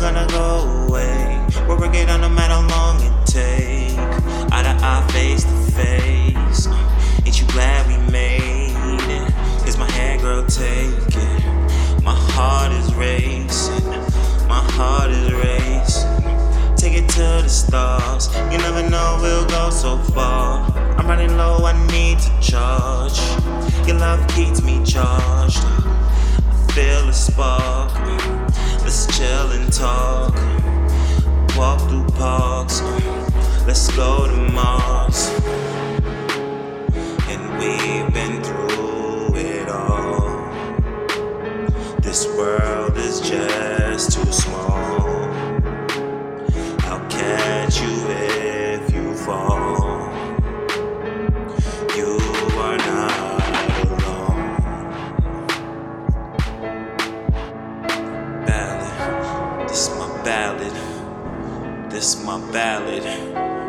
gonna go away. We're working on no matter how long it take. Eye to eye, face to face. Ain't you glad we made it? Is my hand, girl, take. My heart is racing. My heart is racing. Take it to the stars. You never know we'll go so far. I'm running low, I need to charge. Your love keeps me charged. I feel a spark. Go to Mars. And we've been through it all. This world is just too small. I'll catch you if you fall. You are not alone. Ballad, this my ballad. This my ballad.